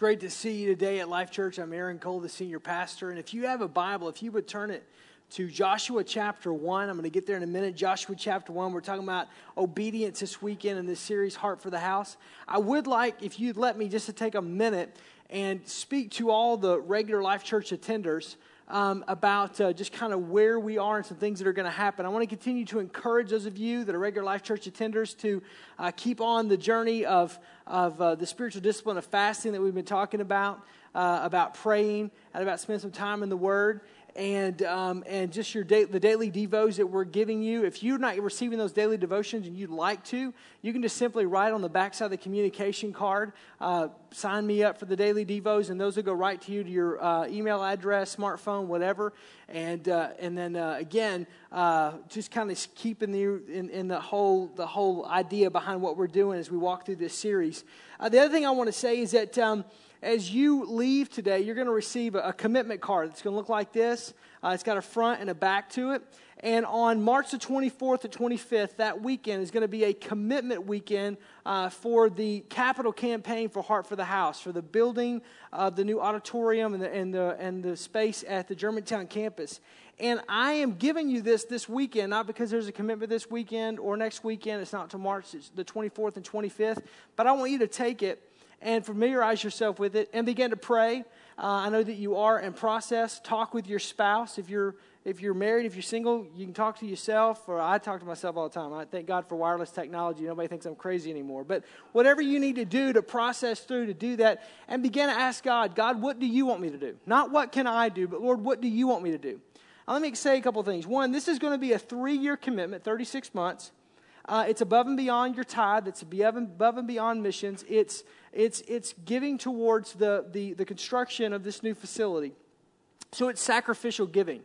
Great to see you today at Life Church. I'm Aaron Cole, the senior pastor. And if you have a Bible, if you would turn it to Joshua chapter 1, I'm going to get there in a minute. Joshua chapter 1, we're talking about obedience this weekend in this series, Heart for the House. I would like, if you'd let me, just to take a minute and speak to all the regular Life Church attenders um, about uh, just kind of where we are and some things that are going to happen. I want to continue to encourage those of you that are regular Life Church attenders to uh, keep on the journey of, of uh, the spiritual discipline of fasting that we've been talking about, uh, about praying, and about spending some time in the Word and um, and just your da- the daily devos that we're giving you. If you're not receiving those daily devotions and you'd like to, you can just simply write on the backside of the communication card, uh, sign me up for the daily devos, and those will go right to you to your uh, email address, smartphone, whatever. And uh, and then uh, again, uh, just kind of keeping the in, in, the whole the whole idea behind what we're doing as we walk through this series. Uh, the other thing I want to say is that. Um, as you leave today, you're going to receive a, a commitment card. It's going to look like this. Uh, it's got a front and a back to it. And on March the 24th to 25th, that weekend is going to be a commitment weekend uh, for the capital campaign for Heart for the House, for the building of the new auditorium and the, and the, and the space at the Germantown campus. And I am giving you this this weekend, not because there's a commitment this weekend or next weekend. It's not until March the 24th and 25th. But I want you to take it and familiarize yourself with it and begin to pray. Uh, I know that you are in process. Talk with your spouse. If you're if you're married, if you're single, you can talk to yourself, or I talk to myself all the time. I thank God for wireless technology. Nobody thinks I'm crazy anymore. But whatever you need to do to process through to do that, and begin to ask God, God, what do you want me to do? Not what can I do, but Lord, what do you want me to do? Let me say a couple things. One, this is going to be a three year commitment, 36 months. Uh, it's above and beyond your tithe. It's above and beyond missions. It's, it's, it's giving towards the, the, the construction of this new facility. So it's sacrificial giving.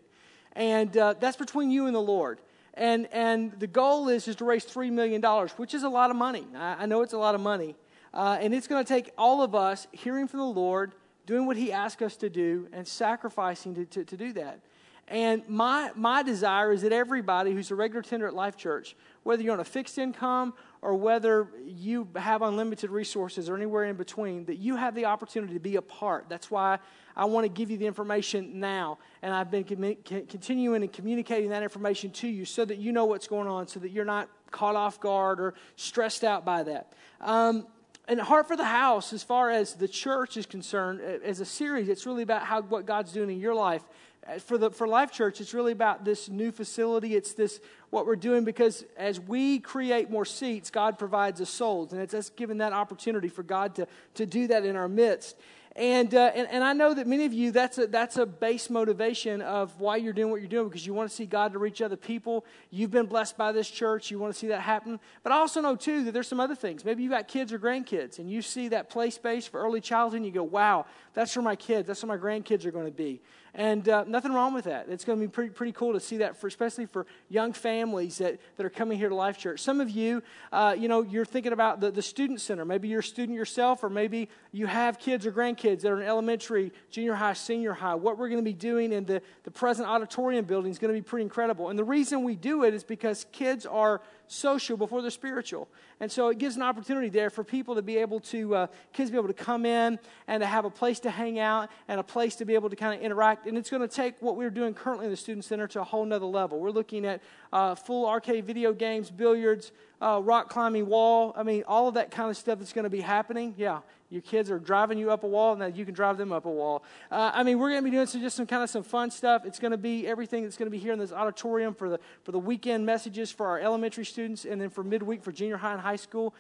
And uh, that's between you and the Lord. And, and the goal is, is to raise $3 million, which is a lot of money. I, I know it's a lot of money. Uh, and it's going to take all of us hearing from the Lord, doing what He asked us to do, and sacrificing to, to, to do that. And my, my desire is that everybody who's a regular tender at Life Church, whether you're on a fixed income or whether you have unlimited resources or anywhere in between, that you have the opportunity to be a part. That's why I want to give you the information now. And I've been com- continuing and communicating that information to you so that you know what's going on, so that you're not caught off guard or stressed out by that. Um, and Heart for the House, as far as the church is concerned, as a series, it's really about how what God's doing in your life for the for life church it's really about this new facility it's this what we're doing because as we create more seats god provides us souls and it's us giving that opportunity for god to to do that in our midst and, uh, and, and I know that many of you, that's a, that's a base motivation of why you're doing what you're doing because you want to see God to reach other people. You've been blessed by this church. You want to see that happen. But I also know, too, that there's some other things. Maybe you've got kids or grandkids and you see that play space for early childhood and you go, wow, that's for my kids. That's where my grandkids are going to be. And uh, nothing wrong with that. It's going to be pretty, pretty cool to see that, for, especially for young families that, that are coming here to Life Church. Some of you, uh, you know, you're thinking about the, the student center. Maybe you're a student yourself, or maybe you have kids or grandkids that are in elementary, junior high, senior high. What we're going to be doing in the, the present auditorium building is going to be pretty incredible. And the reason we do it is because kids are social before they're spiritual. And so it gives an opportunity there for people to be able to, uh, kids be able to come in and to have a place to hang out and a place to be able to kind of interact. And it's going to take what we're doing currently in the Student Center to a whole nother level. We're looking at uh, full arcade video games, billiards, uh, rock climbing wall. I mean, all of that kind of stuff that's going to be happening. Yeah, your kids are driving you up a wall, and then you can drive them up a wall. Uh, I mean, we're going to be doing some, just some kind of some fun stuff. It's going to be everything that's going to be here in this auditorium for the for the weekend messages for our elementary students, and then for midweek for junior high and high school.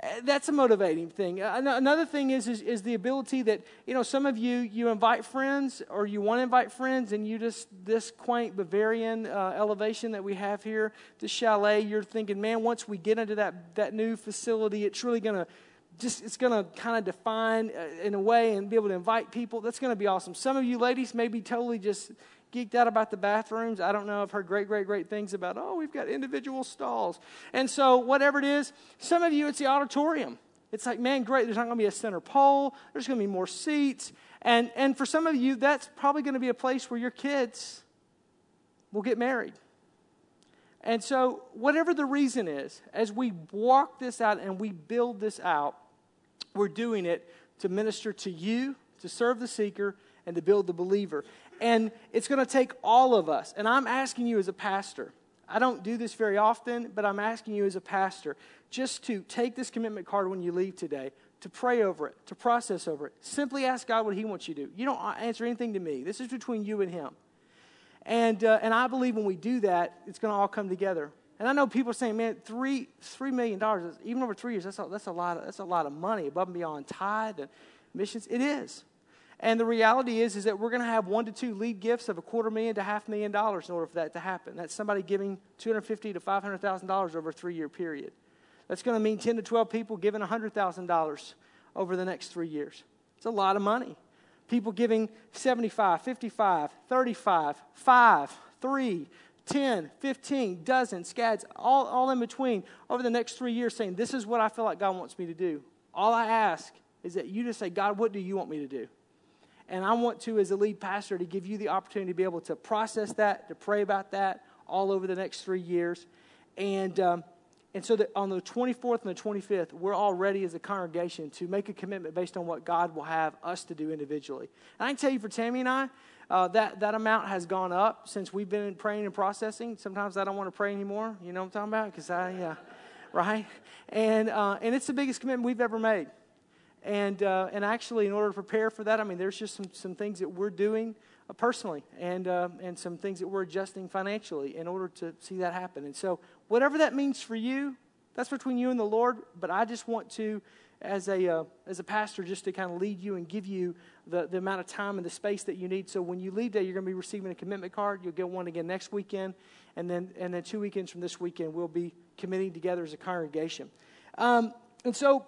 Uh, that's a motivating thing. Another thing is, is, is the ability that you know some of you you invite friends or you want to invite friends, and you just this quaint Bavarian uh, elevation that we have here, this chalet. You're thinking, man, once we get into that that new facility, it's really going to just it's going to kind of define uh, in a way and be able to invite people. That's going to be awesome. Some of you ladies may be totally just geeked out about the bathrooms. I don't know. I've heard great, great, great things about, oh, we've got individual stalls. And so, whatever it is, some of you, it's the auditorium. It's like, man, great. There's not going to be a center pole. There's going to be more seats. And, and for some of you, that's probably going to be a place where your kids will get married. And so, whatever the reason is, as we walk this out and we build this out, we're doing it to minister to you, to serve the seeker, and to build the believer. And it's going to take all of us. And I'm asking you as a pastor, I don't do this very often, but I'm asking you as a pastor just to take this commitment card when you leave today, to pray over it, to process over it. Simply ask God what He wants you to do. You don't answer anything to me. This is between you and Him. And, uh, and I believe when we do that, it's going to all come together. And I know people are saying, man, three, $3 million, even over three years, that's a, that's, a lot of, that's a lot of money above and beyond tithe and missions. It is. And the reality is, is that we're going to have one to two lead gifts of a quarter million to half million dollars in order for that to happen. That's somebody giving 250 to $500,000 over a three year period. That's going to mean 10 to 12 people giving $100,000 over the next three years. It's a lot of money. People giving 75, 55, 35, 5, 3, 10, 15, dozen, scads, all, all in between over the next three years saying, This is what I feel like God wants me to do. All I ask is that you just say, God, what do you want me to do? And I want to, as a lead pastor, to give you the opportunity to be able to process that, to pray about that all over the next three years. And, um, and so that on the 24th and the 25th, we're all ready as a congregation to make a commitment based on what God will have us to do individually. And I can tell you for Tammy and I, uh, that, that amount has gone up since we've been praying and processing. Sometimes I don't want to pray anymore. You know what I'm talking about? Because I, yeah, right? And, uh, and it's the biggest commitment we've ever made. And, uh, and actually, in order to prepare for that, I mean, there's just some, some things that we're doing uh, personally and, uh, and some things that we're adjusting financially in order to see that happen. And so, whatever that means for you, that's between you and the Lord. But I just want to, as a, uh, as a pastor, just to kind of lead you and give you the, the amount of time and the space that you need. So, when you leave there, you're going to be receiving a commitment card. You'll get one again next weekend. And then, and then two weekends from this weekend, we'll be committing together as a congregation. Um, and so,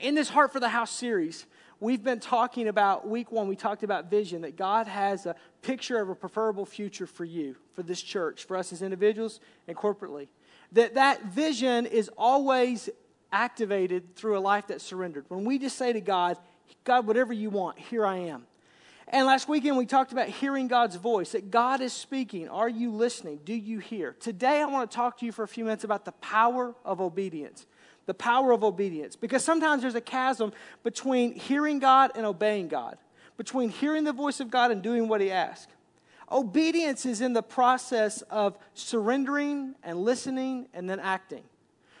in this Heart for the House series, we've been talking about week one, we talked about vision, that God has a picture of a preferable future for you, for this church, for us as individuals and corporately. That that vision is always activated through a life that's surrendered. When we just say to God, God, whatever you want, here I am. And last weekend we talked about hearing God's voice, that God is speaking. Are you listening? Do you hear? Today I want to talk to you for a few minutes about the power of obedience the power of obedience. Because sometimes there's a chasm between hearing God and obeying God, between hearing the voice of God and doing what He asks. Obedience is in the process of surrendering and listening and then acting.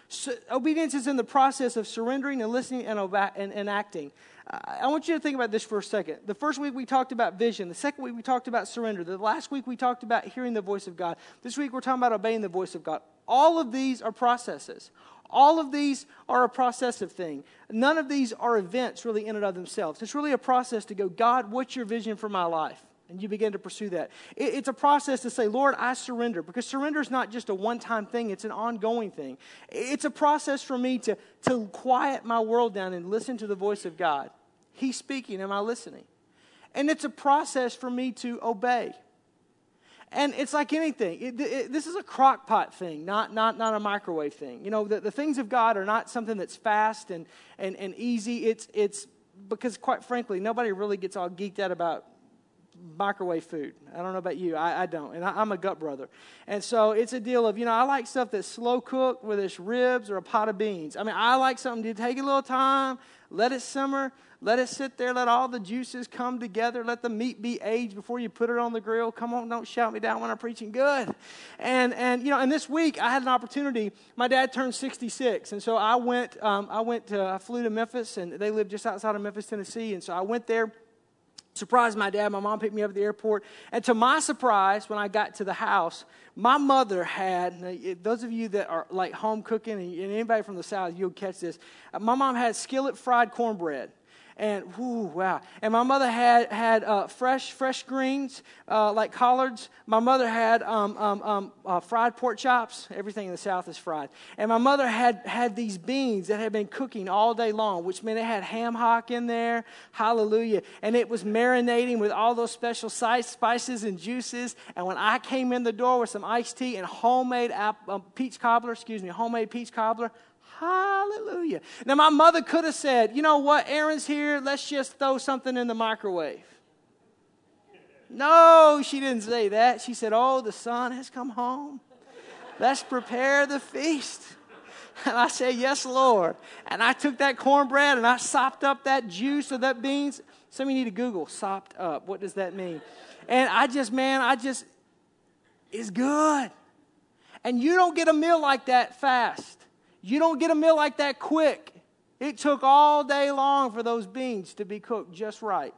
So, obedience is in the process of surrendering and listening and, and, and acting. I want you to think about this for a second. The first week we talked about vision. The second week we talked about surrender. The last week we talked about hearing the voice of God. This week we're talking about obeying the voice of God. All of these are processes. All of these are a processive thing. None of these are events really in and of themselves. It's really a process to go, God, what's your vision for my life? And you begin to pursue that. It's a process to say, Lord, I surrender. Because surrender is not just a one time thing, it's an ongoing thing. It's a process for me to, to quiet my world down and listen to the voice of God. He's speaking. Am I listening? And it's a process for me to obey. And it's like anything. It, it, this is a crock pot thing, not, not, not a microwave thing. You know, the, the things of God are not something that's fast and, and, and easy. It's, it's because, quite frankly, nobody really gets all geeked out about microwave food. I don't know about you. I, I don't. And I, am a gut brother. And so it's a deal of, you know, I like stuff that's slow cooked, whether it's ribs or a pot of beans. I mean, I like something to take a little time, let it simmer, let it sit there. Let all the juices come together. Let the meat be aged before you put it on the grill. Come on, don't shout me down when I'm preaching good. And and you know, and this week I had an opportunity. My dad turned 66, and so I went. Um, I went. To, I flew to Memphis, and they live just outside of Memphis, Tennessee. And so I went there surprised my dad. My mom picked me up at the airport. And to my surprise, when I got to the house, my mother had, those of you that are like home cooking, and anybody from the South, you'll catch this. My mom had skillet fried cornbread and whoo, wow. And my mother had had uh, fresh fresh greens uh, like collards. My mother had um, um, um, uh, fried pork chops. Everything in the South is fried. And my mother had had these beans that had been cooking all day long, which meant it had ham hock in there. Hallelujah! And it was marinating with all those special spices and juices. And when I came in the door with some iced tea and homemade apple, um, peach cobbler, excuse me, homemade peach cobbler, Hallelujah. Now, my mother could have said, you know what, Aaron's here, let's just throw something in the microwave. No, she didn't say that. She said, oh, the son has come home. Let's prepare the feast. And I said, Yes, Lord. And I took that cornbread and I sopped up that juice of that beans. Some of you need to Google sopped up. What does that mean? And I just, man, I just, it's good. And you don't get a meal like that fast. You don't get a meal like that quick. It took all day long for those beans to be cooked just right.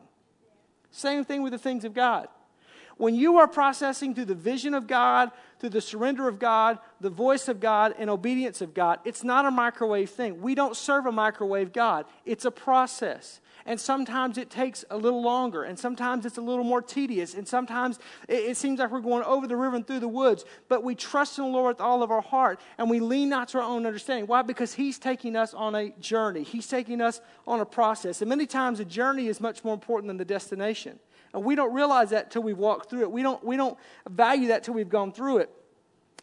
Same thing with the things of God. When you are processing through the vision of God, through the surrender of God, the voice of God, and obedience of God, it's not a microwave thing. We don't serve a microwave God, it's a process. And sometimes it takes a little longer, and sometimes it's a little more tedious, and sometimes it, it seems like we're going over the river and through the woods. But we trust in the Lord with all of our heart, and we lean not to our own understanding. Why? Because He's taking us on a journey, He's taking us on a process. And many times a journey is much more important than the destination. And we don't realize that till we've walked through it. We don't, we don't value that till we've gone through it.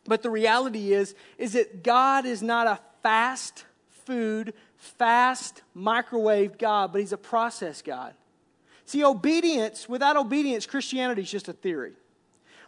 But the reality is, is that God is not a fast food, fast microwave God, but He's a process God. See, obedience, without obedience, Christianity is just a theory.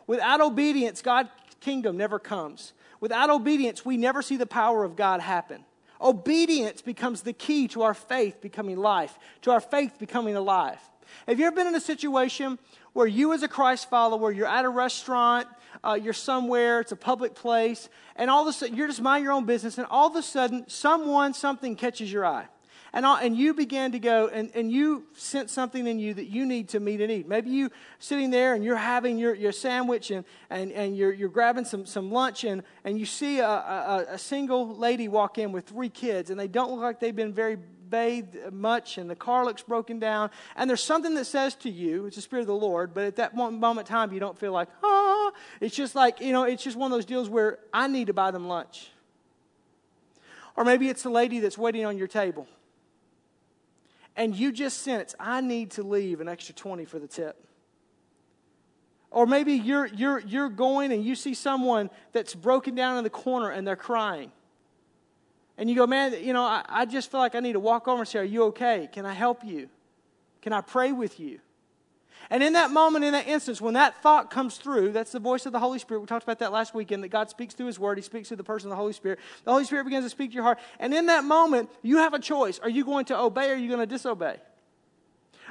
Without obedience, God's kingdom never comes. Without obedience, we never see the power of God happen. Obedience becomes the key to our faith becoming life, to our faith becoming alive. Have you ever been in a situation where you, as a Christ follower, you're at a restaurant, uh, you're somewhere, it's a public place, and all of a sudden you're just minding your own business, and all of a sudden someone, something catches your eye. And, all, and you begin to go, and, and you sense something in you that you need to meet and eat. Maybe you sitting there and you're having your, your sandwich and, and, and you're, you're grabbing some, some lunch, and, and you see a, a, a single lady walk in with three kids, and they don't look like they've been very bathed much and the car looks broken down. And there's something that says to you, it's the Spirit of the Lord, but at that moment in time, you don't feel like, It's just like, you know, it's just one of those deals where I need to buy them lunch. Or maybe it's the lady that's waiting on your table. And you just sense, I need to leave an extra 20 for the tip. Or maybe you're, you're, you're going and you see someone that's broken down in the corner and they're crying. And you go, man, you know, I, I just feel like I need to walk over and say, Are you okay? Can I help you? Can I pray with you? And in that moment, in that instance, when that thought comes through, that's the voice of the Holy Spirit. We talked about that last weekend that God speaks through His Word. He speaks through the person of the Holy Spirit. The Holy Spirit begins to speak to your heart. And in that moment, you have a choice. Are you going to obey or are you going to disobey?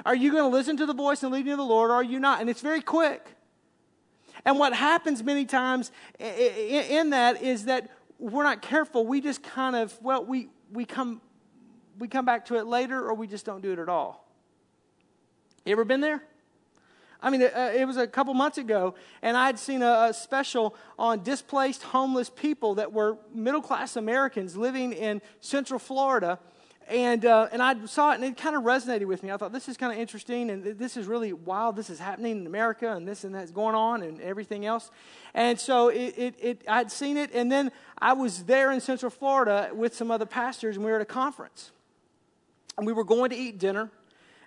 Are you going to listen to the voice and lead leading of the Lord or are you not? And it's very quick. And what happens many times in that is that we're not careful, we just kind of, well, we, we, come, we come back to it later or we just don't do it at all. You ever been there? I mean, it, uh, it was a couple months ago, and I had seen a, a special on displaced homeless people that were middle class Americans living in Central Florida and, uh, and I saw it and it kind of resonated with me. I thought this is kind of interesting and this is really wild. This is happening in America and this and that's going on and everything else. And so it, it, it, I'd seen it and then I was there in Central Florida with some other pastors and we were at a conference. And we were going to eat dinner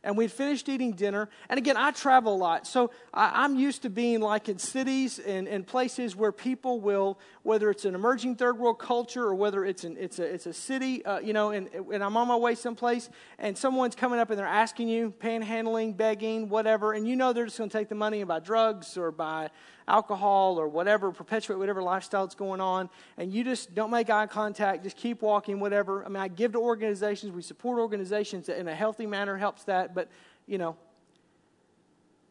and we'd finished eating dinner. And again, I travel a lot, so I, am used to being like in cities and, and places where people will, whether it's an emerging third world culture or whether it's, an, it's, a, it's a city, uh, you know, and, and I'm on my way someplace and someone's coming up and they're asking you, panhandling, begging, whatever, and you know they're just going to take the money and buy drugs or buy alcohol or whatever, perpetuate whatever lifestyle that's going on, and you just don't make eye contact, just keep walking, whatever. I mean, I give to organizations, we support organizations that in a healthy manner helps that, but, you know,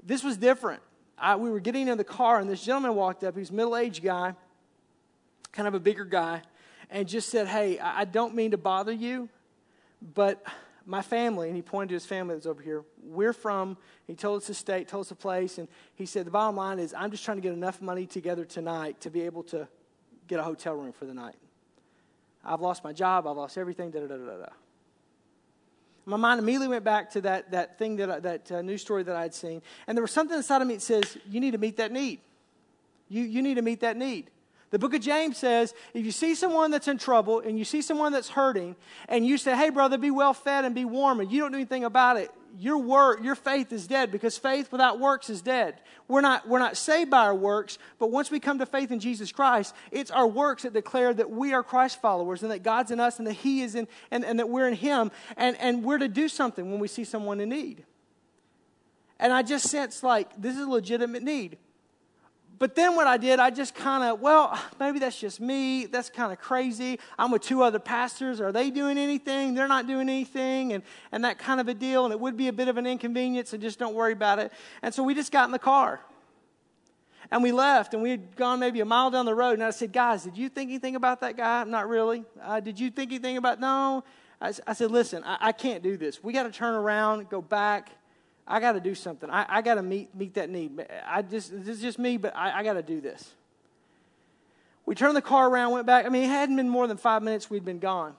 this was different. I, we were getting in the car, and this gentleman walked up. He's a middle aged guy, kind of a bigger guy, and just said, Hey, I don't mean to bother you, but my family, and he pointed to his family that's over here, we're from, he told us the state, told us the place, and he said, the bottom line is, I'm just trying to get enough money together tonight to be able to get a hotel room for the night. I've lost my job, I've lost everything, da da da da da. My mind immediately went back to that, that thing, that, that uh, news story that I had seen. And there was something inside of me that says, you need to meet that need. You, you need to meet that need. The book of James says if you see someone that's in trouble and you see someone that's hurting and you say, hey, brother, be well fed and be warm, and you don't do anything about it, your work, your faith is dead because faith without works is dead. We're not, we're not saved by our works, but once we come to faith in Jesus Christ, it's our works that declare that we are Christ followers and that God's in us and that He is in, and, and that we're in Him, and, and we're to do something when we see someone in need. And I just sense like this is a legitimate need. But then what I did, I just kind of, well, maybe that's just me. That's kind of crazy. I'm with two other pastors. Are they doing anything? They're not doing anything. And, and that kind of a deal. And it would be a bit of an inconvenience, so just don't worry about it. And so we just got in the car. And we left, and we had gone maybe a mile down the road. And I said, Guys, did you think anything about that guy? Not really. Uh, did you think anything about, no? I, I said, Listen, I, I can't do this. We got to turn around, go back I got to do something. I, I got to meet, meet that need. I just, this is just me, but I, I got to do this. We turned the car around, went back. I mean, it hadn't been more than five minutes we'd been gone.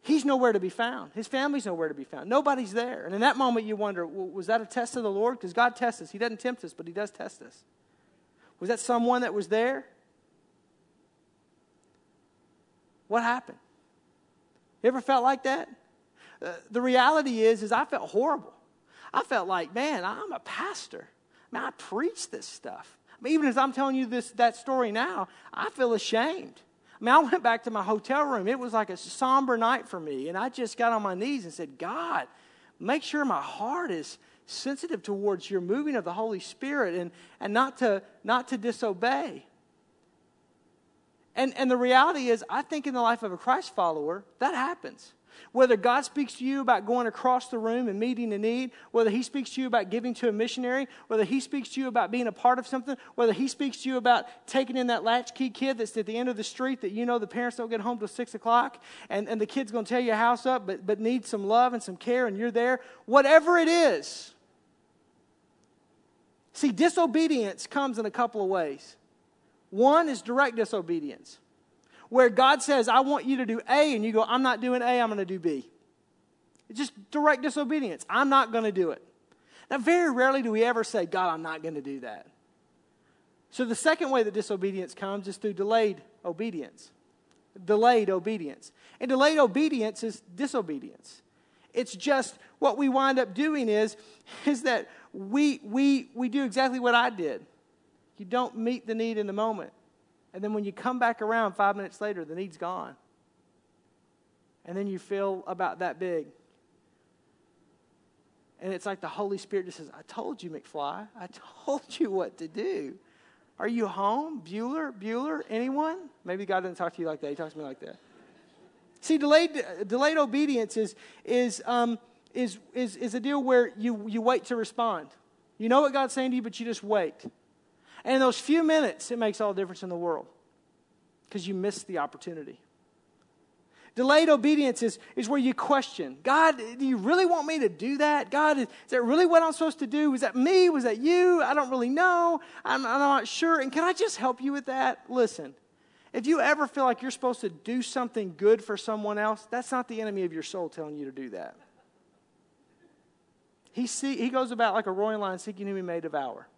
He's nowhere to be found. His family's nowhere to be found. Nobody's there. And in that moment, you wonder, well, was that a test of the Lord? Because God tests us. He doesn't tempt us, but He does test us. Was that someone that was there? What happened? You ever felt like that? Uh, the reality is, is I felt horrible. I felt like, man, I'm a pastor. Man, I preach this stuff. I mean, even as I'm telling you this that story now, I feel ashamed. I mean, I went back to my hotel room. It was like a somber night for me, and I just got on my knees and said, God, make sure my heart is sensitive towards your moving of the Holy Spirit and, and not to not to disobey. And and the reality is, I think in the life of a Christ follower, that happens. Whether God speaks to you about going across the room and meeting a need, whether He speaks to you about giving to a missionary, whether He speaks to you about being a part of something, whether He speaks to you about taking in that latchkey kid that's at the end of the street that you know the parents don't get home till 6 o'clock and, and the kid's going to tear your house up but, but needs some love and some care and you're there, whatever it is. See, disobedience comes in a couple of ways. One is direct disobedience where God says, I want you to do A, and you go, I'm not doing A, I'm going to do B. It's just direct disobedience. I'm not going to do it. Now, very rarely do we ever say, God, I'm not going to do that. So, the second way that disobedience comes is through delayed obedience. Delayed obedience. And delayed obedience is disobedience. It's just what we wind up doing is, is that we, we, we do exactly what I did. You don't meet the need in the moment. And then when you come back around five minutes later, the need's gone. And then you feel about that big. And it's like the Holy Spirit just says, I told you, McFly. I told you what to do. Are you home? Bueller? Bueller? Anyone? Maybe God doesn't talk to you like that. He talks to me like that. See, delayed, delayed obedience is, is, um, is, is, is a deal where you, you wait to respond. You know what God's saying to you, but you just wait. And in those few minutes, it makes all the difference in the world because you missed the opportunity. Delayed obedience is, is where you question God, do you really want me to do that? God, is, is that really what I'm supposed to do? Was that me? Was that you? I don't really know. I'm, I'm not sure. And can I just help you with that? Listen, if you ever feel like you're supposed to do something good for someone else, that's not the enemy of your soul telling you to do that. He, see, he goes about like a roaring lion seeking whom he may devour.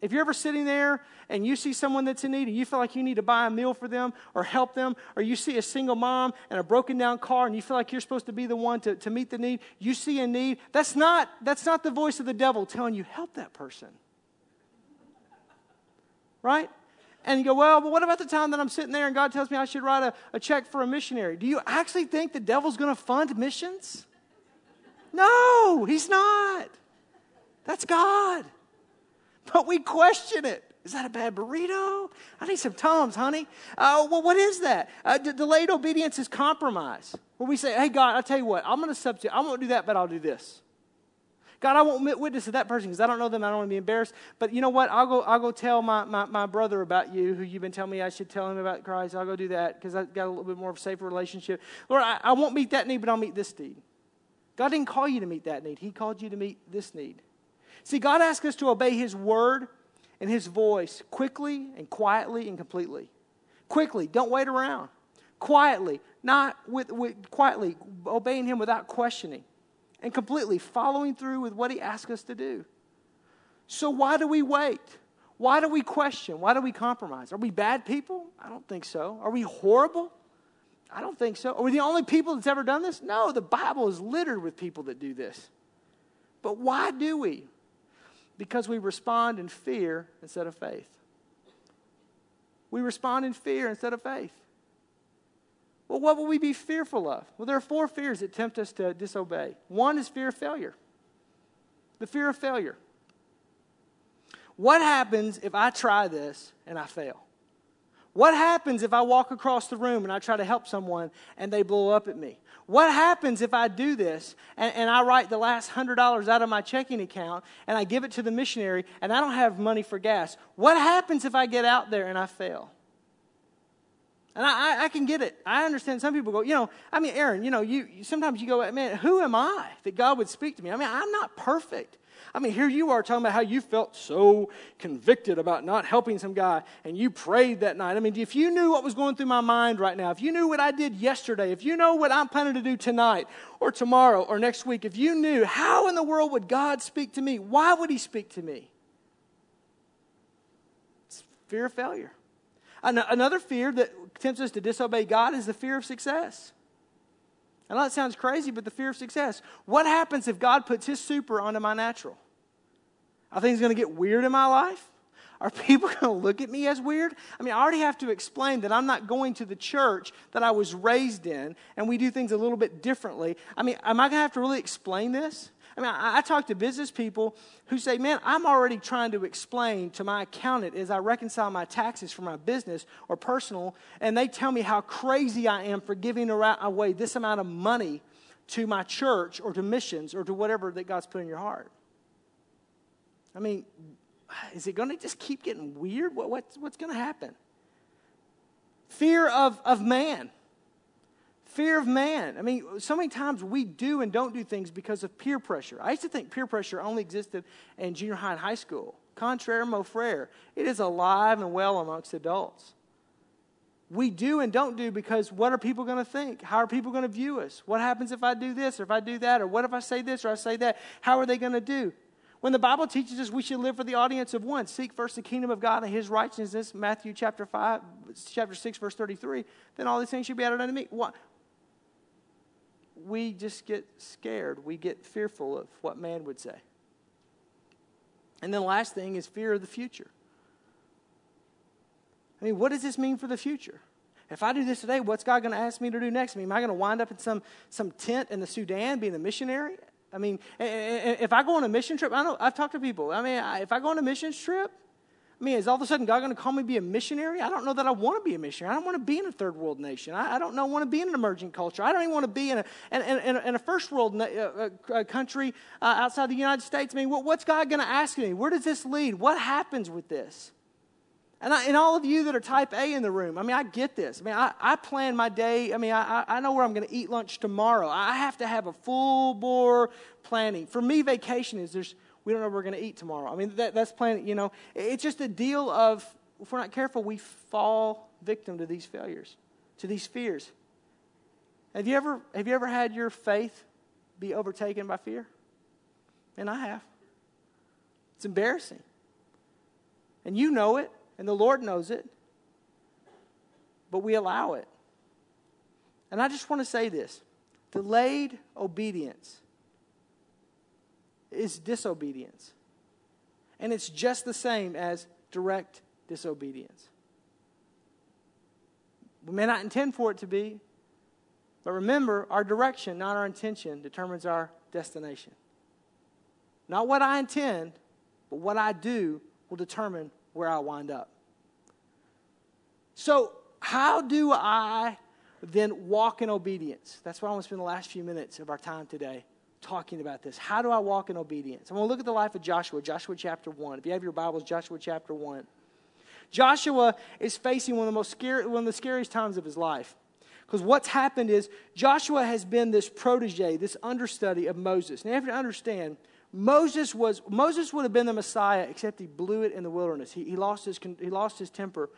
If you're ever sitting there and you see someone that's in need and you feel like you need to buy a meal for them or help them, or you see a single mom and a broken down car and you feel like you're supposed to be the one to, to meet the need, you see a need, that's not, that's not the voice of the devil telling you, help that person. Right? And you go, well, but what about the time that I'm sitting there and God tells me I should write a, a check for a missionary? Do you actually think the devil's going to fund missions? No, he's not. That's God. But we question it. Is that a bad burrito? I need some Tums, honey. Uh, well, what is that? Uh, d- delayed obedience is compromise. Where we say, hey, God, I'll tell you what, I'm going to substitute. I won't do that, but I'll do this. God, I won't witness to that person because I don't know them. I don't want to be embarrassed. But you know what? I'll go, I'll go tell my, my, my brother about you, who you've been telling me I should tell him about Christ. I'll go do that because I've got a little bit more of a safer relationship. Lord, I, I won't meet that need, but I'll meet this need. God didn't call you to meet that need, He called you to meet this need. See, God asks us to obey His word and His voice quickly and quietly and completely. Quickly, don't wait around. Quietly, not with, with quietly, obeying Him without questioning and completely following through with what He asks us to do. So, why do we wait? Why do we question? Why do we compromise? Are we bad people? I don't think so. Are we horrible? I don't think so. Are we the only people that's ever done this? No, the Bible is littered with people that do this. But why do we? Because we respond in fear instead of faith. We respond in fear instead of faith. Well, what will we be fearful of? Well, there are four fears that tempt us to disobey. One is fear of failure. The fear of failure. What happens if I try this and I fail? What happens if I walk across the room and I try to help someone and they blow up at me? What happens if I do this and, and I write the last $100 out of my checking account and I give it to the missionary and I don't have money for gas? What happens if I get out there and I fail? And I, I, can get it. I understand some people go, you know, I mean, Aaron, you know, you sometimes you go, man, who am I that God would speak to me? I mean, I'm not perfect. I mean, here you are talking about how you felt so convicted about not helping some guy and you prayed that night. I mean, if you knew what was going through my mind right now, if you knew what I did yesterday, if you know what I'm planning to do tonight or tomorrow or next week, if you knew, how in the world would God speak to me? Why would He speak to me? It's fear of failure. Another fear that tempts us to disobey God is the fear of success. I know that sounds crazy, but the fear of success. What happens if God puts his super onto my natural? Are things going to get weird in my life? Are people going to look at me as weird? I mean, I already have to explain that I'm not going to the church that I was raised in, and we do things a little bit differently. I mean, am I going to have to really explain this? I mean, I, I, talk to business people who say, man, I'm already trying to explain to my accountant as I reconcile my taxes for my business or personal, and they tell me how crazy I am for giving away this amount of money to my church or to missions or to whatever that God's put in your heart. I mean, is it going to just keep getting weird? What, what's what's going to happen? Fear of, of man. Fear of man. I mean, so many times we do and don't do things because of peer pressure. I used to think peer pressure only existed in junior high and high school. Contraire, mon frere. It is alive and well amongst adults. We do and don't do because what are people going to think? How are people going to view us? What happens if I do this or if I do that? Or what if I say this or I say that? How are they going to do? When the Bible teaches us we should live for the audience of one, seek first the kingdom of God and his righteousness, Matthew chapter 5, chapter 6, verse 33, then all these things should be added unto me. What? We just get scared. We get fearful of what man would say. And then the last thing is fear of the future. I mean, what does this mean for the future? If I do this today, what's God going to ask me to do next? I mean, am I going to wind up in some, some tent in the Sudan being a missionary? I mean, if I go on a mission trip, I know I've talked to people. I mean, if I go on a mission trip, I mean, is all of a sudden God going to call me to be a missionary? I don't know that I want to be a missionary. I don't want to be in a third world nation. I, I don't know, want to be in an emerging culture. I don't even want to be in a, in, in, in a first world na- uh, uh, country uh, outside the United States. I mean, what, what's God going to ask me? Where does this lead? What happens with this? And, I, and all of you that are type A in the room, I mean, I get this. I mean, I, I plan my day. I mean, I, I know where I'm going to eat lunch tomorrow. I have to have a full bore planning. For me, vacation is there's we don't know what we're going to eat tomorrow. I mean, that, that's plain, you know, it's just a deal of, if we're not careful, we fall victim to these failures, to these fears. Have you ever, have you ever had your faith be overtaken by fear? And I have. It's embarrassing. And you know it, and the Lord knows it, but we allow it. And I just want to say this delayed obedience is disobedience. And it's just the same as direct disobedience. We may not intend for it to be, but remember, our direction, not our intention, determines our destination. Not what I intend, but what I do will determine where I wind up. So, how do I then walk in obedience? That's why I want to spend the last few minutes of our time today talking about this. How do I walk in obedience? I'm going to look at the life of Joshua, Joshua chapter 1. If you have your Bibles, Joshua chapter 1. Joshua is facing one of the most scary, one of the scariest times of his life. Because what's happened is Joshua has been this protege, this understudy of Moses. Now you have to understand, Moses was Moses would have been the Messiah, except he blew it in the wilderness. He, he lost his he lost his temper,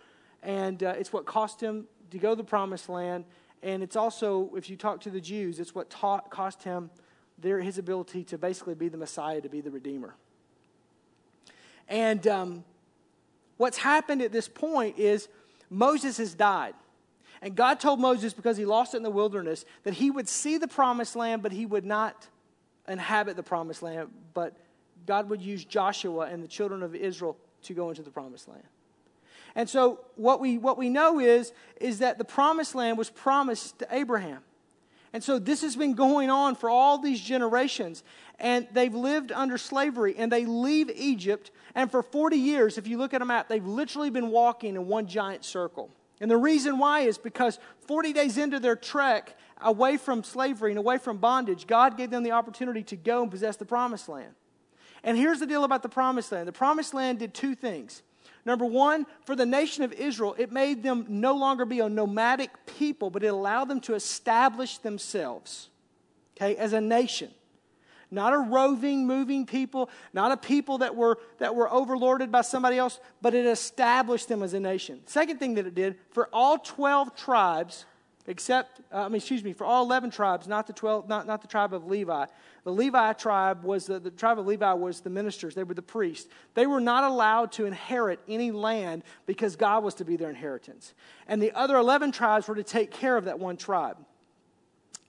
and uh, it's what cost him to go to the promised land. And it's also, if you talk to the Jews, it's what taught, cost him their, his ability to basically be the Messiah, to be the Redeemer. And um, what's happened at this point is Moses has died. And God told Moses, because he lost it in the wilderness, that he would see the promised land, but he would not inhabit the promised land. But God would use Joshua and the children of Israel to go into the promised land. And so what we, what we know is, is that the promised land was promised to Abraham. And so this has been going on for all these generations. And they've lived under slavery and they leave Egypt. And for 40 years, if you look at a map, they've literally been walking in one giant circle. And the reason why is because 40 days into their trek away from slavery and away from bondage, God gave them the opportunity to go and possess the promised land. And here's the deal about the promised land the promised land did two things. Number one, for the nation of Israel, it made them no longer be a nomadic people, but it allowed them to establish themselves, okay, as a nation. Not a roving, moving people, not a people that were, that were overlorded by somebody else, but it established them as a nation. Second thing that it did, for all 12 tribes, except, uh, I mean, excuse me, for all 11 tribes, not the, 12, not, not the tribe of Levi. The Levi tribe was, the, the tribe of Levi was the ministers, they were the priests. They were not allowed to inherit any land because God was to be their inheritance. And the other 11 tribes were to take care of that one tribe.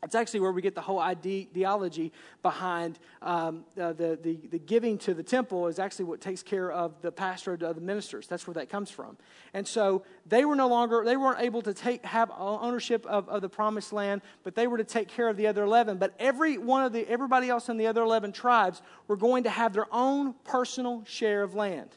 It's actually where we get the whole ideology behind um, uh, the, the, the, giving to the temple is actually what takes care of the pastor of the ministers. That's where that comes from. And so they were no longer, they weren't able to take, have ownership of, of the promised land, but they were to take care of the other 11. But every one of the, everybody else in the other 11 tribes were going to have their own personal share of land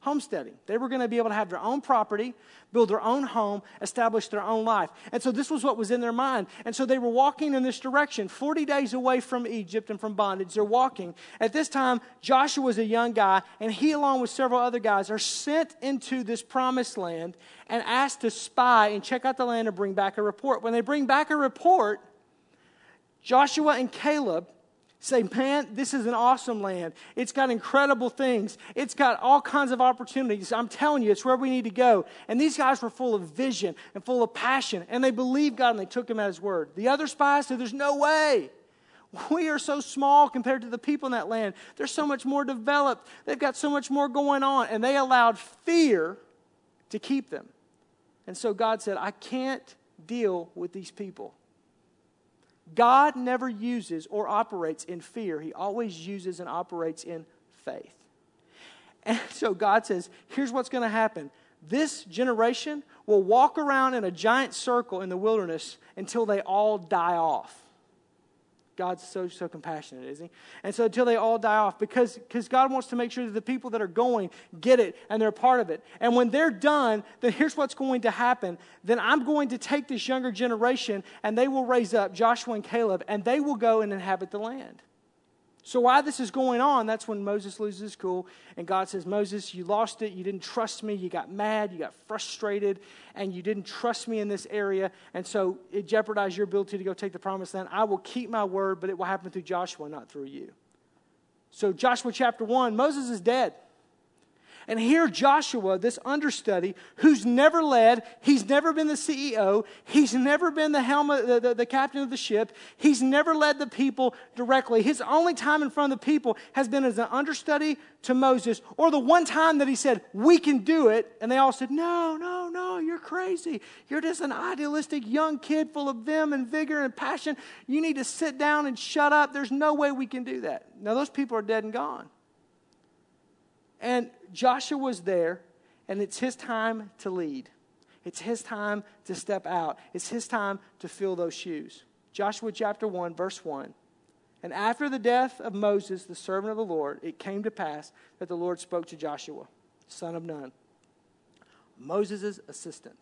homesteading. They were going to be able to have their own property, build their own home, establish their own life. And so this was what was in their mind. And so they were walking in this direction, 40 days away from Egypt and from bondage. They're walking. At this time, Joshua was a young guy, and he, along with several other guys, are sent into this promised land and asked to spy and check out the land and bring back a report. When they bring back a report, Joshua and Caleb Say, man, this is an awesome land. It's got incredible things. It's got all kinds of opportunities. I'm telling you, it's where we need to go. And these guys were full of vision and full of passion, and they believed God and they took him at his word. The other spies said, There's no way. We are so small compared to the people in that land. They're so much more developed. They've got so much more going on. And they allowed fear to keep them. And so God said, I can't deal with these people. God never uses or operates in fear, He always uses and operates in faith. And so God says, here's what's going to happen. This generation will walk around in a giant circle in the wilderness until they all die off. God's so, so compassionate, isn't he? And so until they all die off, because because God wants to make sure that the people that are going get it and they're part of it. And when they're done, then here's what's going to happen. Then I'm going to take this younger generation and they will raise up Joshua and Caleb and they will go and inhabit the land. So, while this is going on, that's when Moses loses his cool, and God says, Moses, you lost it. You didn't trust me. You got mad. You got frustrated, and you didn't trust me in this area. And so it jeopardized your ability to go take the promised land. I will keep my word, but it will happen through Joshua, not through you. So, Joshua chapter 1, Moses is dead. And here, Joshua, this understudy, who's never led, he's never been the CEO, he's never been the helmet, the, the, the, captain of the ship, he's never led the people directly. His only time in front of the people has been as an understudy to Moses, or the one time that he said, We can do it. And they all said, No, no, no, you're crazy. You're just an idealistic young kid full of vim and vigor and passion. You need to sit down and shut up. There's no way we can do that. Now, those people are dead and gone. And Joshua was there, and it's his time to lead. It's his time to step out. It's his time to fill those shoes. Joshua chapter 1, verse 1. And after the death of Moses, the servant of the Lord, it came to pass that the Lord spoke to Joshua, son of Nun, Moses' assistant.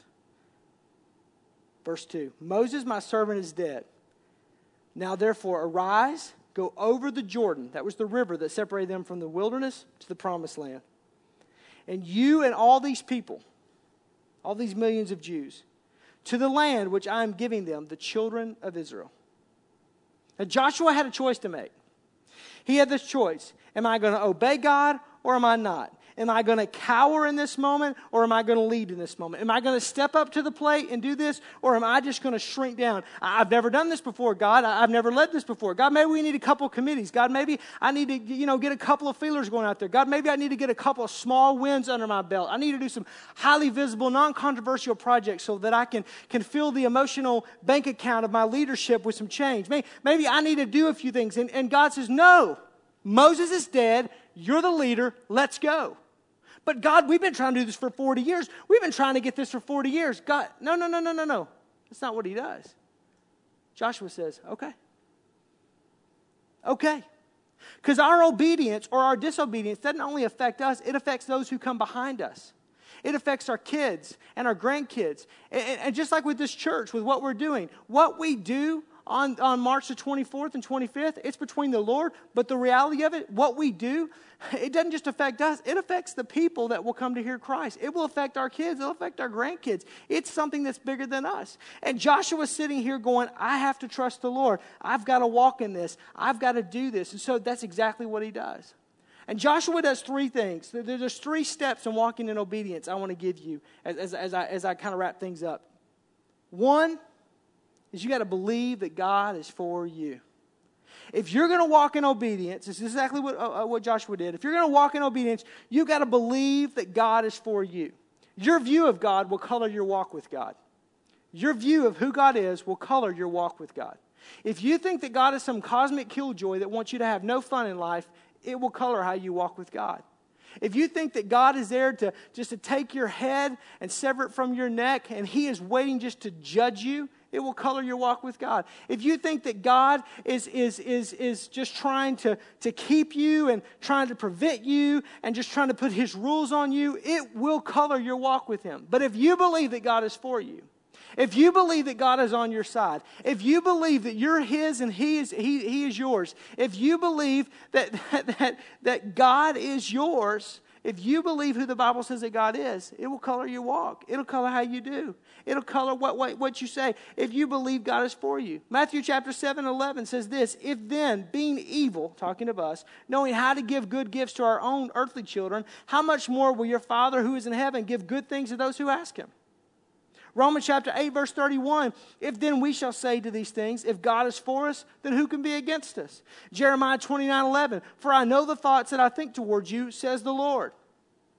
Verse 2 Moses, my servant, is dead. Now therefore, arise, go over the Jordan. That was the river that separated them from the wilderness to the promised land and you and all these people, all these millions of Jews, to the land which I am giving them, the children of Israel. Now, Joshua had a choice to make. He had this choice Am I going to obey God or am I not? Am I going to cower in this moment or am I going to lead in this moment? Am I going to step up to the plate and do this or am I just going to shrink down? I've never done this before, God. I've never led this before. God, maybe we need a couple committees. God, maybe I need to, you know, get a couple of feelers going out there. God, maybe I need to get a couple of small wins under my belt. I need to do some highly visible, non-controversial projects so that I can, can fill the emotional bank account of my leadership with some change. Maybe, maybe I need to do a few things. And, and God says, no, Moses is dead. You're the leader. Let's go. But God, we've been trying to do this for 40 years. We've been trying to get this for 40 years. God, no, no, no, no, no, no. That's not what he does. Joshua says, Okay. Okay. Because our obedience or our disobedience doesn't only affect us, it affects those who come behind us. It affects our kids and our grandkids. And, and, just like with this church, with what we're doing, what we do on, on March the 24th and 25th, it's between the Lord. But the reality of it, what we do, it doesn't just affect us, it affects the people that will come to hear Christ. It will affect our kids, it'll affect our grandkids. It's something that's bigger than us. And Joshua's sitting here going, I have to trust the Lord. I've got to walk in this. I've got to do this. And so that's exactly what he does. And Joshua does three things. There's three steps in walking in obedience I want to give you as, as, as I, as I kind of wrap things up. One is you got to believe that God is for you. If you're going to walk in obedience, this is exactly what, uh, uh what Joshua did. If you're going to walk in obedience, you've got to believe that God is for you. Your view of God will color your walk with God. Your view of who God is will color your walk with God. If you think that God is some cosmic killjoy that wants you to have no fun in life, it will color how you walk with God. If you think that God is there to just to take your head and sever it from your neck and he is waiting just to judge you, it will color your walk with God. If you think that God is, is, is, is just trying to, to keep you and trying to prevent you and just trying to put his rules on you, it will color your walk with him. But if you believe that God is for you, if you believe that God is on your side, if you believe that you're His and He is, he, he is yours, if you believe that, that, that God is yours, if you believe who the Bible says that God is, it will color your walk. It'll color how you do. It'll color what, what, what you say if you believe God is for you. Matthew chapter 7 11 says this If then, being evil, talking of us, knowing how to give good gifts to our own earthly children, how much more will your Father who is in heaven give good things to those who ask him? Romans chapter 8, verse 31. If then we shall say to these things, if God is for us, then who can be against us? Jeremiah 29, 11. For I know the thoughts that I think towards you, says the Lord.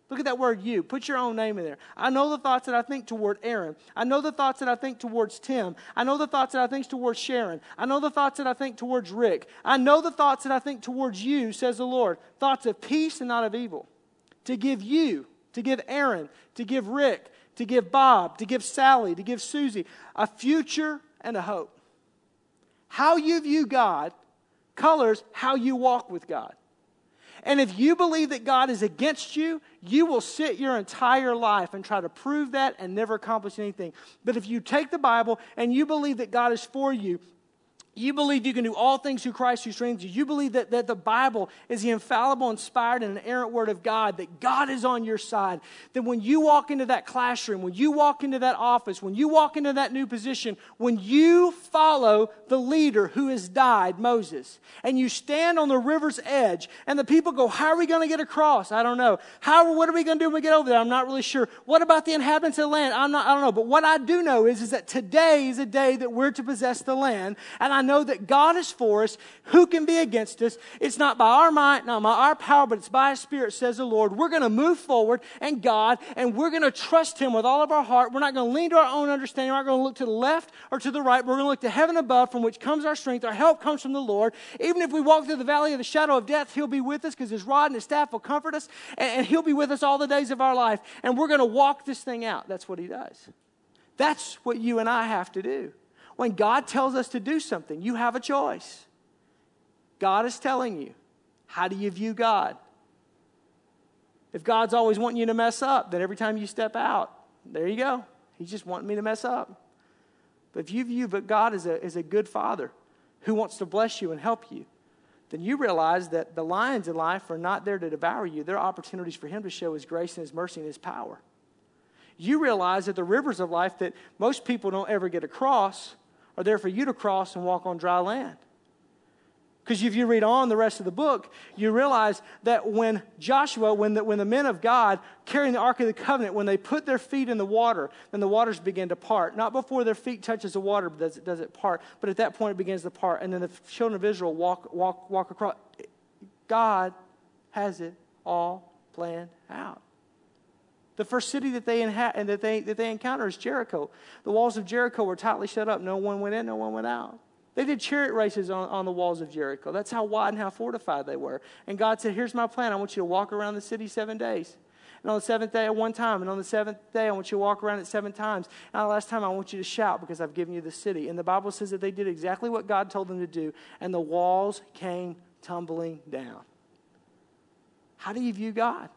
Look at that word you. Put your own name in there. I know the thoughts that I think toward Aaron. I know the thoughts that I think towards Tim. I know the thoughts that I think towards Sharon. I know the thoughts that I think towards Rick. I know the thoughts that I think towards you, says the Lord. Thoughts of peace and not of evil. To give you, to give Aaron, to give Rick, to give Bob, to give Sally, to give Susie a future and a hope. How you view God colors how you walk with God. And if you believe that God is against you, you will sit your entire life and try to prove that and never accomplish anything. But if you take the Bible and you believe that God is for you, you believe you can do all things through Christ who strengthens you. You believe that, that the Bible is the infallible, inspired, and inerrant word of God, that God is on your side. Then when you walk into that classroom, when you walk into that office, when you walk into that new position, when you follow the leader who has died, Moses, and you stand on the river's edge, and the people go, How are we going to get across? I don't know. How, what are we going to do when we get over there? I'm not really sure. What about the inhabitants of the land? I'm not, I don't know. But what I do know is, is that today is a day that we're to possess the land, and I know that God is for us. Who can be against us? It's not by our might, not by our power, but it's by His Spirit, says the Lord. We're going to move forward and God, and we're going to trust Him with all of our heart. We're not going to lean to our own understanding. We're not going to look to the left or to the right. We're going to look to heaven above, from which comes our strength. Our help comes from the Lord. Even if we walk through the valley of the shadow of death, He'll be with us because His rod and His staff will comfort us, and, and He'll be with us all the days of our life. And we're going to walk this thing out. That's what He does. That's what you and I have to do. When God tells us to do something, you have a choice. God is telling you. How do you view God? If God's always wanting you to mess up, then every time you step out, there you go. He's just wanting me to mess up. But if you view but God as a, as a good father who wants to bless you and help you, then you realize that the lions in life are not there to devour you. They're opportunities for Him to show His grace and His mercy and His power. You realize that the rivers of life that most people don't ever get across are there for you to cross and walk on dry land. Because if you read on the rest of the book, you realize that when Joshua, when the, when the men of God carrying the Ark of the Covenant, when they put their feet in the water, then the waters begin to part. Not before their feet touches the water does it, does it part, but at that point it begins to part. And then the children of Israel walk, walk, walk across. God has it all planned out. The first city that they, inha- that, they, that they encounter is Jericho. The walls of Jericho were tightly shut up. No one went in, no one went out. They did chariot races on, on the walls of Jericho. That's how wide and how fortified they were. And God said, Here's my plan. I want you to walk around the city seven days. And on the seventh day, at one time. And on the seventh day, I want you to walk around it seven times. And on the last time, I want you to shout because I've given you the city. And the Bible says that they did exactly what God told them to do, and the walls came tumbling down. How do you view God?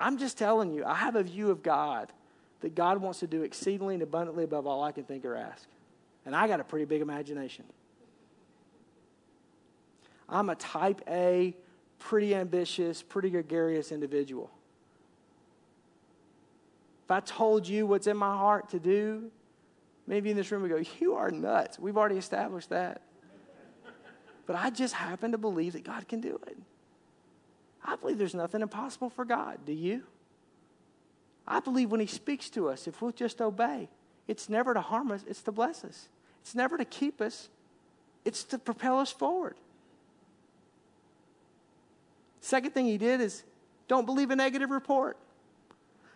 I'm just telling you, I have a view of God that God wants to do exceedingly and abundantly above all I can think or ask. And I got a pretty big imagination. I'm a type A, pretty ambitious, pretty gregarious individual. If I told you what's in my heart to do, maybe in this room we go, You are nuts. We've already established that. But I just happen to believe that God can do it. I believe there's nothing impossible for God. Do you? I believe when He speaks to us, if we'll just obey, it's never to harm us, it's to bless us. It's never to keep us, it's to propel us forward. Second thing He did is don't believe a negative report.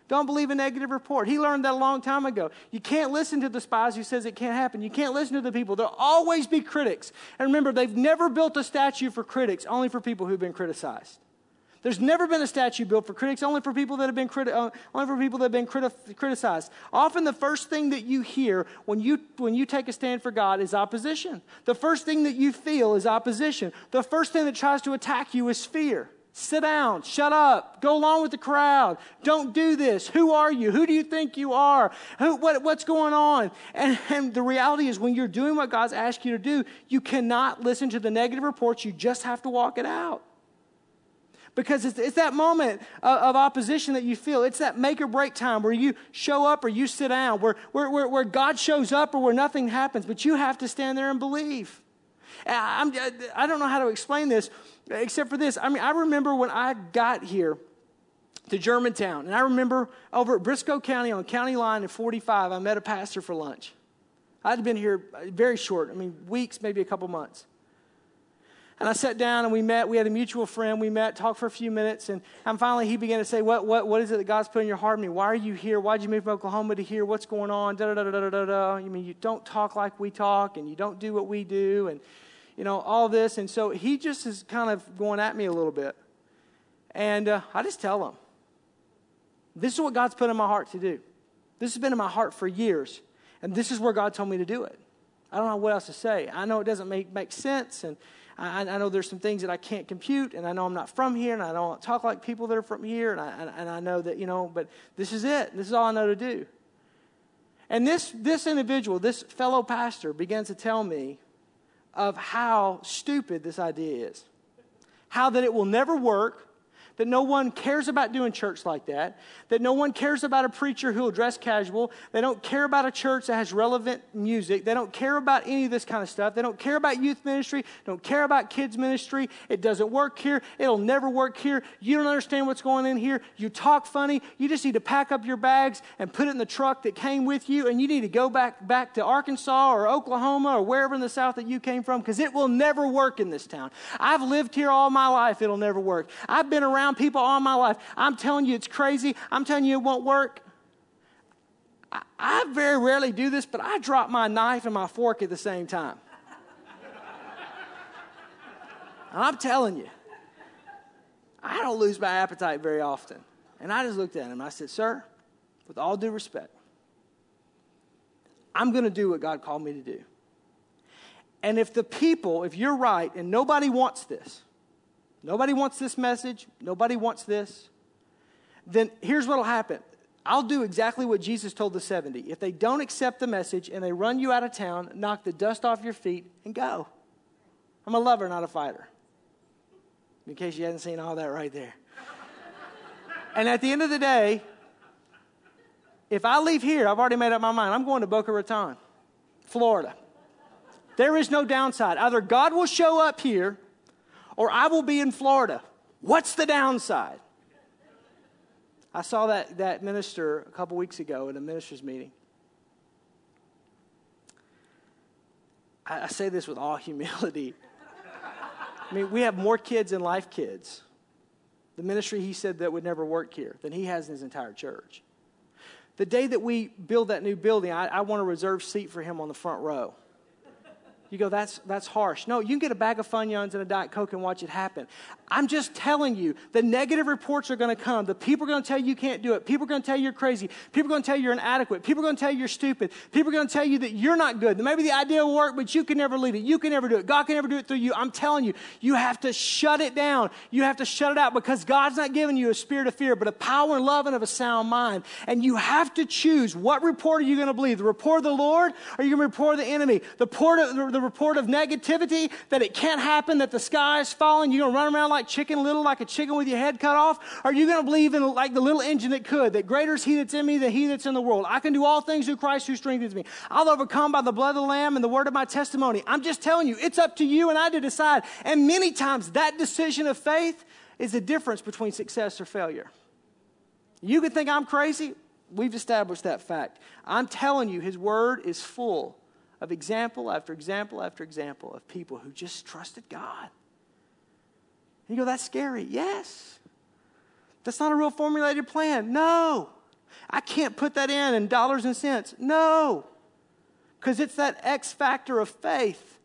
Don't believe a negative report. He learned that a long time ago. You can't listen to the spies who says it can't happen. You can't listen to the people. There'll always be critics. And remember, they've never built a statue for critics, only for people who've been criticized. There's never been a statue built for critics, only for people that have been, criti- uh, only for people that have been criti- criticized. Often the first thing that you hear when you, when you take a stand for God is opposition. The first thing that you feel is opposition. The first thing that tries to attack you is fear. Sit down, shut up, go along with the crowd. Don't do this. Who are you? Who do you think you are? Who, what, what's going on? And, and the reality is, when you're doing what God's asked you to do, you cannot listen to the negative reports. You just have to walk it out because it's, it's that moment of, of, opposition that you feel. It's that make or break time where you show up or you sit down, where, where, where, where God shows up or where nothing happens, but you have to stand there and believe. I'm, I don't know how to explain this except for this. I mean, I remember when I got here to Germantown, and I remember over at Briscoe County on County Line in 45, I met a pastor for lunch. I'd been here very short, I mean, weeks, maybe a couple months. And I sat down and we met. We had a mutual friend. We met, talked for a few minutes, and, and finally he began to say, what, what, what is it that God's put in your heart? Mean, why are you here? Why did you move from Oklahoma to here? What's going on? Da, da, da, da, da, da. You mean you don't talk like we talk, and you don't do what we do, and you know all this. And so he just is kind of going at me a little bit, and uh, I just tell him, this is what God's put in my heart to do. This has been in my heart for years, and this is where God told me to do it. I don't know what else to say. I know it doesn't make, make sense, and I, I, know there's some things that I can't compute, and I know I'm not from here, and I don't talk like people that are from here, and I, and I know that, you know, but this is it. This is all I know to do. And this, this individual, this fellow pastor, begins to tell me of how stupid this idea is, how that it will never work, that no one cares about doing church like that, that no one cares about a preacher who will dress casual. They don't care about a church that has relevant music. They don't care about any of this kind of stuff. They don't care about youth ministry, don't care about kids ministry. It doesn't work here. It'll never work here. You don't understand what's going on here. You talk funny. You just need to pack up your bags and put it in the truck that came with you, and you need to go back, back to Arkansas or Oklahoma or wherever in the South that you came from because it will never work in this town. I've lived here all my life. It'll never work. I've been around around people all my life. I'm telling you it's crazy. I'm telling you it won't work. I, I very rarely do this, but I drop my knife and my fork at the same time. I'm telling you, I don't lose my appetite very often. And I just looked at him I said, Sir, with all due respect, I'm going to do what God called me to do. And if the people, if you're right and nobody wants this, nobody wants this message, nobody wants this, then here's what will happen. I'll do exactly what Jesus told the 70. If they don't accept the message and they run you out of town, knock the dust off your feet and go. I'm a lover, not a fighter. In case you hadn't seen all that right there. and at the end of the day, if I leave here, I've already made up my mind. I'm going to Boca Raton, Florida. There is no downside. Either God will show up here or I will be in Florida. What's the downside? I saw that, that minister a couple weeks ago at a minister's meeting. I, I say this with all humility. I mean, we have more kids than life kids. The ministry he said that would never work here than he has in his entire church. The day that we build that new building, I, I want a reserved seat for him on the front row. You go, that's, that's harsh. No, you can get a bag of Funyuns and a Diet Coke and watch it happen. I'm just telling you, the negative reports are going to come. The people are going to tell you you can't do it. People are going to tell you you're crazy. People are going to tell you you're inadequate. People are going to tell you you're stupid. People are going to tell you that you're not good. Maybe the idea will work, but you can never lead it. You can never do it. God can never do it through you. I'm telling you, you have to shut it down. You have to shut it out because God's not giving you a spirit of fear, but a power and love and of a sound mind. And you have to choose what report are you going to believe? The report of the Lord or are you going to report of the enemy? The report of, the report of negativity that it can't happen, that the sky is falling. You're going to run around like chicken little, like a chicken with your head cut off? Are you going to believe in like the little engine that could, that greater is he that's in me than he that's in the world? I can do all things through Christ who strengthens me. I'll overcome by the blood of the Lamb and the word of my testimony. I'm just telling you, it's up to you and I to decide. And many times that decision of faith is the difference between success or failure. You could think I'm crazy. We've established that fact. I'm telling you, his word is full of example after example after example of people who just trusted God. You go, that's scary. Yes. That's not a real formulated plan. No. I can't put that in in dollars and cents. No. Because it's that X factor of faith.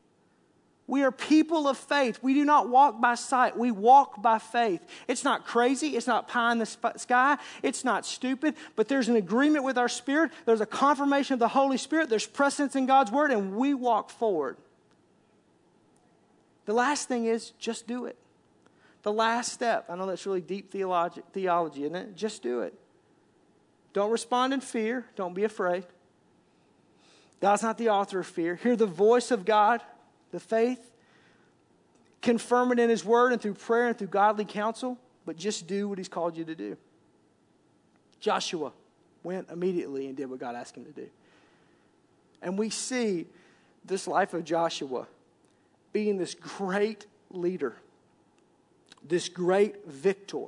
We are people of faith. We do not walk by sight. We walk by faith. It's not crazy. It's not pie in the sky. It's not stupid. But there's an agreement with our spirit. There's a confirmation of the Holy Spirit. There's presence in God's word, and we walk forward. The last thing is just do it. The last step. I know that's really deep theology, theology isn't it? Just do it. Don't respond in fear. Don't be afraid. God's not the author of fear. Hear the voice of God the faith, confirm it in His Word and through prayer and through godly counsel, but just do what He's called you to do. Joshua went immediately and did what God asked him to do. And we see this life of Joshua being this great leader, this great victor,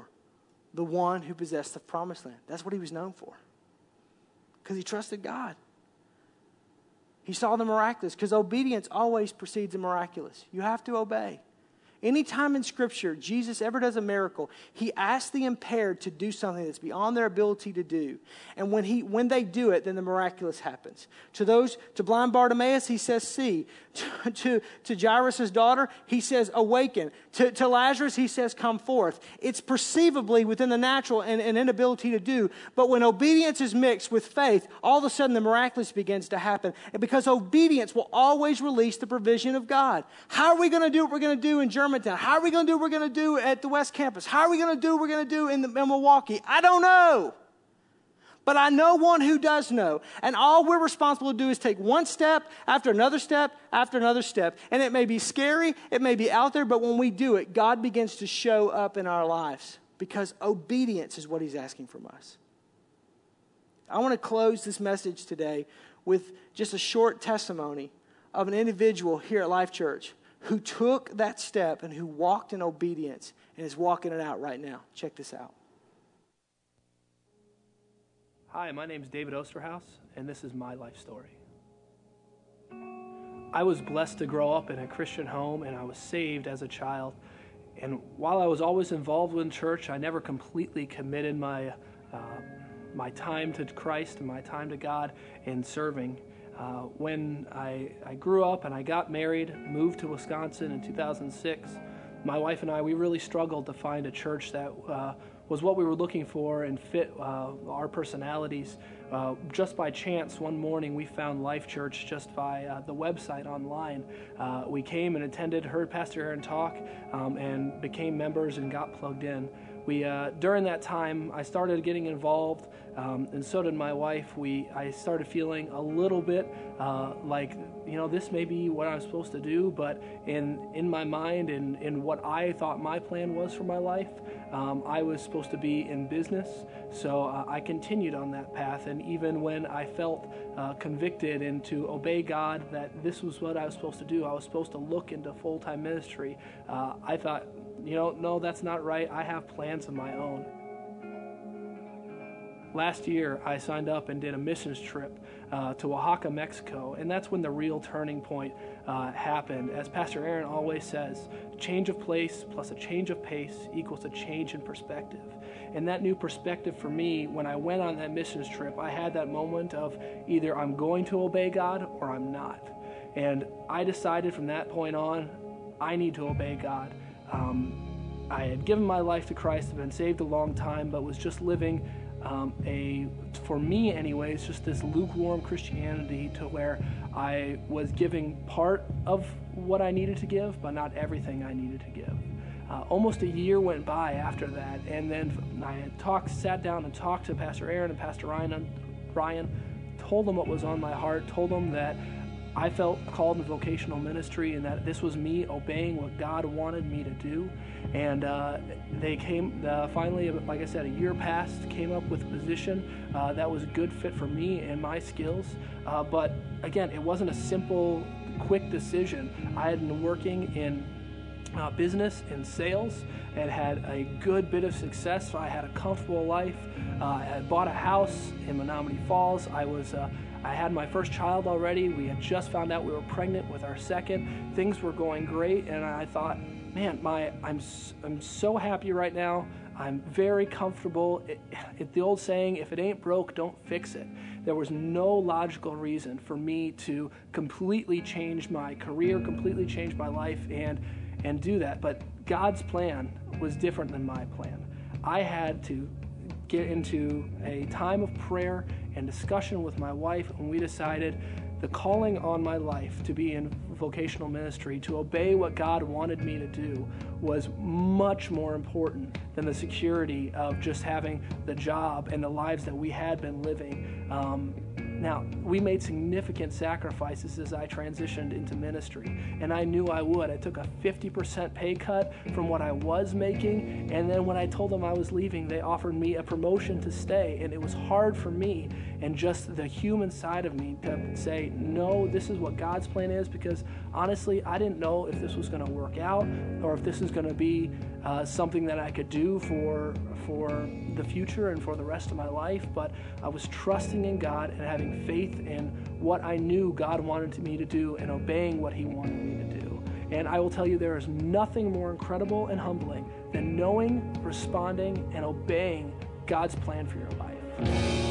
the one who possessed the promised land. That's what he was known for because he trusted God. He saw the miraculous because obedience always precedes the miraculous. You have to obey. Anytime in Scripture Jesus ever does a miracle, he asks the impaired to do something that's beyond their ability to do. And when, he, when they do it, then the miraculous happens. To those, to blind Bartimaeus, he says, See. To, to, to Jairus' daughter, he says, Awaken. To, to Lazarus, he says, Come forth. It's perceivably within the natural and an inability to do. But when obedience is mixed with faith, all of a sudden the miraculous begins to happen. And because obedience will always release the provision of God. How are we going to do what we're going to do in Germany? How are we going to do what we're going to do at the West Campus? How are we going to do what we're going to do in, the, in Milwaukee? I don't know. But I know one who does know. And all we're responsible to do is take one step after another step after another step. And it may be scary, it may be out there, but when we do it, God begins to show up in our lives because obedience is what He's asking from us. I want to close this message today with just a short testimony of an individual here at Life Church who took that step and who walked in obedience and is walking it out right now. Check this out. Hi, my name is David Osterhaus, and this is my life story. I was blessed to grow up in a Christian home, and I was saved as a child. And while I was always involved in church, I never completely committed my, uh, my time to Christ and my time to God in serving. Uh, when I, I grew up and I got married, moved to Wisconsin in 2006, my wife and I, we really struggled to find a church that uh, was what we were looking for and fit uh, our personalities. Uh, just by chance, one morning we found Life Church just by uh, the website online. Uh, we came and attended, heard Pastor Aaron talk, um, and became members and got plugged in. We, uh, during that time, I started getting involved, um, and so did my wife. We, I started feeling a little bit uh, like, you know, this may be what I'm supposed to do, but in, in my mind and in, in what I thought my plan was for my life, um, I was supposed to be in business. So uh, I continued on that path, and even when I felt uh, convicted and to obey God that this was what I was supposed to do, I was supposed to look into full time ministry, uh, I thought, you know, no, that's not right. I have plans of my own. Last year, I signed up and did a missions trip uh, to Oaxaca, Mexico, and that's when the real turning point uh, happened. As Pastor Aaron always says, change of place plus a change of pace equals a change in perspective. And that new perspective for me, when I went on that missions trip, I had that moment of either I'm going to obey God or I'm not. And I decided from that point on, I need to obey God. Um, I had given my life to Christ, had been saved a long time, but was just living um, a, for me anyways, just this lukewarm Christianity to where I was giving part of what I needed to give, but not everything I needed to give. Uh, almost a year went by after that, and then I had talked, sat down and talked to Pastor Aaron and Pastor Ryan, Ryan, told them what was on my heart, told them that I felt called in vocational ministry and that this was me obeying what God wanted me to do. And uh, they came, uh, finally, like I said, a year passed, came up with a position uh, that was a good fit for me and my skills. Uh, but again, it wasn't a simple, quick decision. I had been working in uh, business and sales and had a good bit of success. I had a comfortable life. Uh, I had bought a house in Menomonee Falls. I was I had my first child already. We had just found out we were pregnant with our second. Things were going great, and I thought, man, my I'm I'm so happy right now. I'm very comfortable. It, it, the old saying, if it ain't broke, don't fix it. There was no logical reason for me to completely change my career, completely change my life, and and do that. But God's plan was different than my plan. I had to get into a time of prayer and discussion with my wife, and we decided the calling on my life to be in vocational ministry, to obey what God wanted me to do, was much more important than the security of just having the job and the lives that we had been living. Um, now, we made significant sacrifices as I transitioned into ministry, and I knew I would. I took a 50% pay cut from what I was making, and then when I told them I was leaving, they offered me a promotion to stay, and it was hard for me and just the human side of me to say, no, this is what God's plan is, because honestly, I didn't know if this was going to work out or if this is going to be uh, something that I could do for for the future and for the rest of my life. But I was trusting in God and having faith in what I knew God wanted me to do and obeying what He wanted me to do. And I will tell you, there is nothing more incredible and humbling than knowing, responding, and obeying God's plan for your life.